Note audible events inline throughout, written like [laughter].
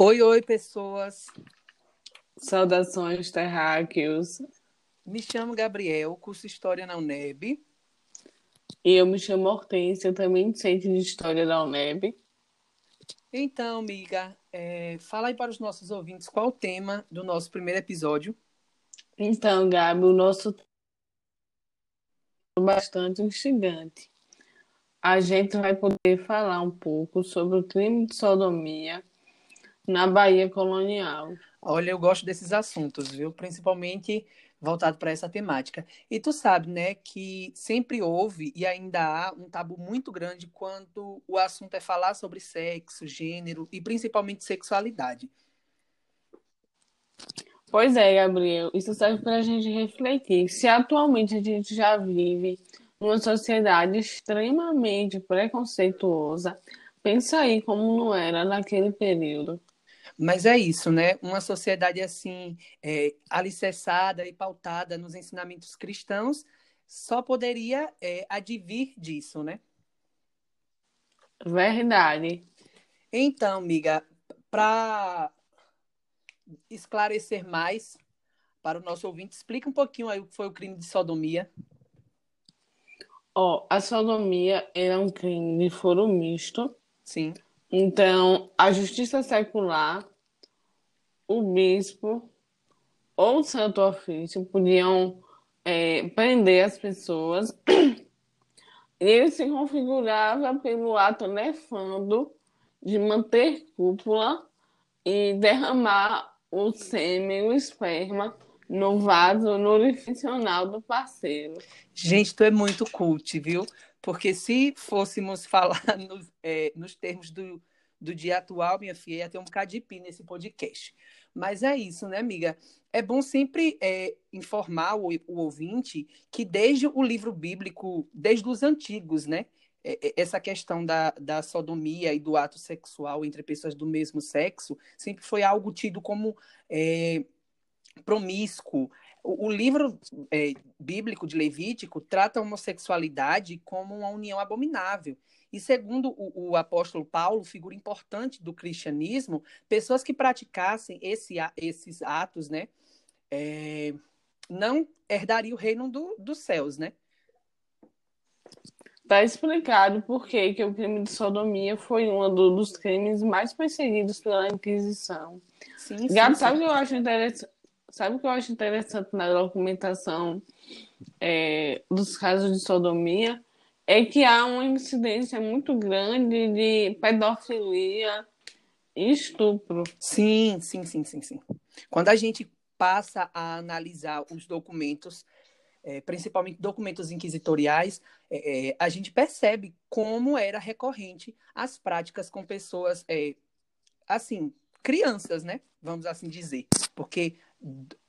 Oi, oi, pessoas. Saudações, terráqueos. Me chamo Gabriel, curso História na UNEB. E eu me chamo Hortência, também docente de História da UNEB. Então, amiga, é, fala aí para os nossos ouvintes qual o tema do nosso primeiro episódio. Então, Gabi, o nosso é bastante instigante. A gente vai poder falar um pouco sobre o crime de sodomia na Bahia colonial. Olha, eu gosto desses assuntos, viu? Principalmente voltado para essa temática. E tu sabe, né, que sempre houve e ainda há um tabu muito grande quando o assunto é falar sobre sexo, gênero e principalmente sexualidade. Pois é, Gabriel, isso serve para a gente refletir. Se atualmente a gente já vive numa sociedade extremamente preconceituosa, pensa aí como não era naquele período. Mas é isso, né? Uma sociedade assim, é, alicerçada e pautada nos ensinamentos cristãos, só poderia é, advir disso, né? Verdade. Então, amiga, para esclarecer mais para o nosso ouvinte, explica um pouquinho aí o que foi o crime de sodomia. Ó, oh, a sodomia era um crime de foro misto. Sim. Então, a justiça secular, o bispo ou o santo ofício podiam é, prender as pessoas [clears throat] e ele se configurava pelo ato nefando de manter cúpula e derramar o sêmen, o esperma, no vaso, no do parceiro. Gente, tu é muito cult, viu? Porque se fôssemos [laughs] falar nos, é, nos termos do, do dia atual, minha filha, ia ter um bocado de pi nesse podcast. Mas é isso, né, amiga? É bom sempre é, informar o, o ouvinte que desde o livro bíblico, desde os antigos, né? É, é, essa questão da, da sodomia e do ato sexual entre pessoas do mesmo sexo sempre foi algo tido como é, promíscuo. O, o livro é, bíblico de Levítico trata a homossexualidade como uma união abominável. E segundo o, o, apóstolo Paulo, figura importante do cristianismo, pessoas que praticassem esse, esses atos, né, é, não herdariam o reino do, dos céus, né? Está explicado por que, que o crime de sodomia foi um do, dos crimes mais perseguidos pela Inquisição. Sim, Gabi, sim, sabe o que eu acho interessante? Sabe o que eu acho interessante na documentação é, dos casos de sodomia? É que há uma incidência muito grande de pedofilia e estupro. Sim, sim, sim, sim, sim. Quando a gente passa a analisar os documentos, é, principalmente documentos inquisitoriais, é, é, a gente percebe como era recorrente as práticas com pessoas, é, assim, crianças, né? Vamos assim dizer. Porque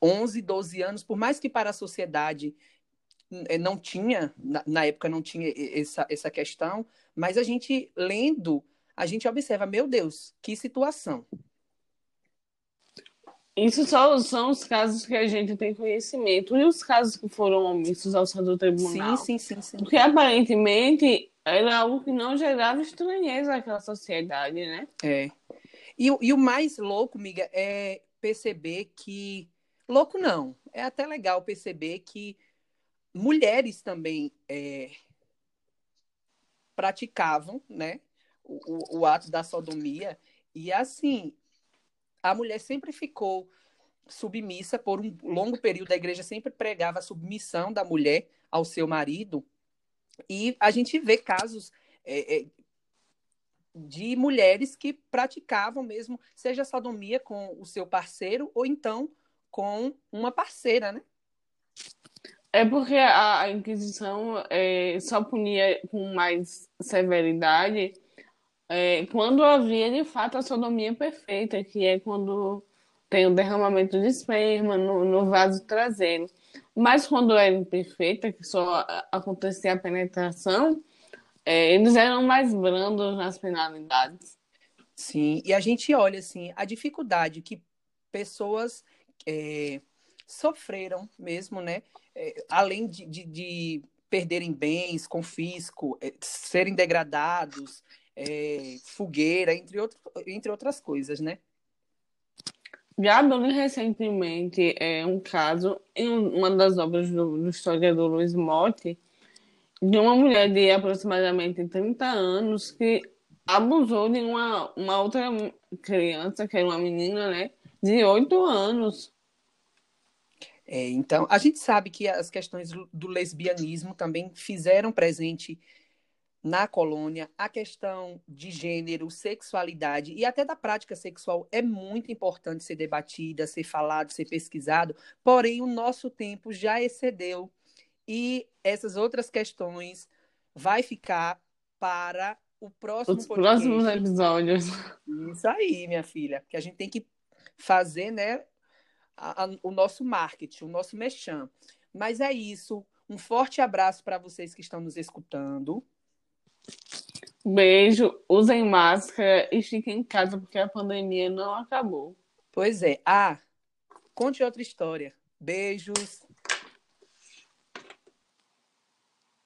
11, 12 anos, por mais que para a sociedade é, não tinha, na época não tinha essa, essa questão, mas a gente lendo, a gente observa, meu Deus, que situação. Isso só são os casos que a gente tem conhecimento. E os casos que foram omissos ao Santo Tribunal? Sim, sim, sim, sim. Porque aparentemente era algo que não gerava estranheza àquela sociedade, né? É. E, e o mais louco, miga, é perceber que. Louco não. É até legal perceber que mulheres também é, praticavam, né? O, o, ato da sodomia. E assim, a mulher sempre ficou submissa por um longo período. A igreja sempre pregava a submissão da mulher ao seu marido. E a gente vê casos é, é, de mulheres que praticavam mesmo, seja sodomia com o seu parceiro ou então com uma parceira, né? É porque a, Inquisição é, só punia com mais severidade é, quando havia de fato a sodomia perfeita, que é quando tem o derramamento de esperma no, no vaso traseiro. Mas quando era imperfeita, que só acontecia a penetração, é, eles eram mais brandos nas penalidades. Sim, e a gente olha assim a dificuldade que pessoas é, sofreram mesmo, né? É, além de, de, de, perderem bens, confisco, é, serem degradados, é, fogueira, entre, outro, entre outras coisas, né? Já recentemente é, um caso em uma das obras do, do historiador Luiz Motti de uma mulher de aproximadamente 30 anos que abusou de uma, uma outra criança, que era uma menina, né, de 8 anos. É, então, a gente sabe que as questões do lesbianismo também fizeram presente na colônia, a questão de gênero, sexualidade e até da prática sexual é muito importante ser debatida, ser falado, ser pesquisado, porém o nosso tempo já excedeu e essas outras questões vai ficar para o próximo Os podcast. próximos episódios. Isso aí, minha filha, que a gente tem que fazer, né, a, a, o nosso marketing, o nosso mechan. Mas é isso. Um forte abraço para vocês que estão nos escutando. Beijo, usem máscara e fiquem em casa porque a pandemia não acabou. Pois é. Ah, conte outra história. Beijos.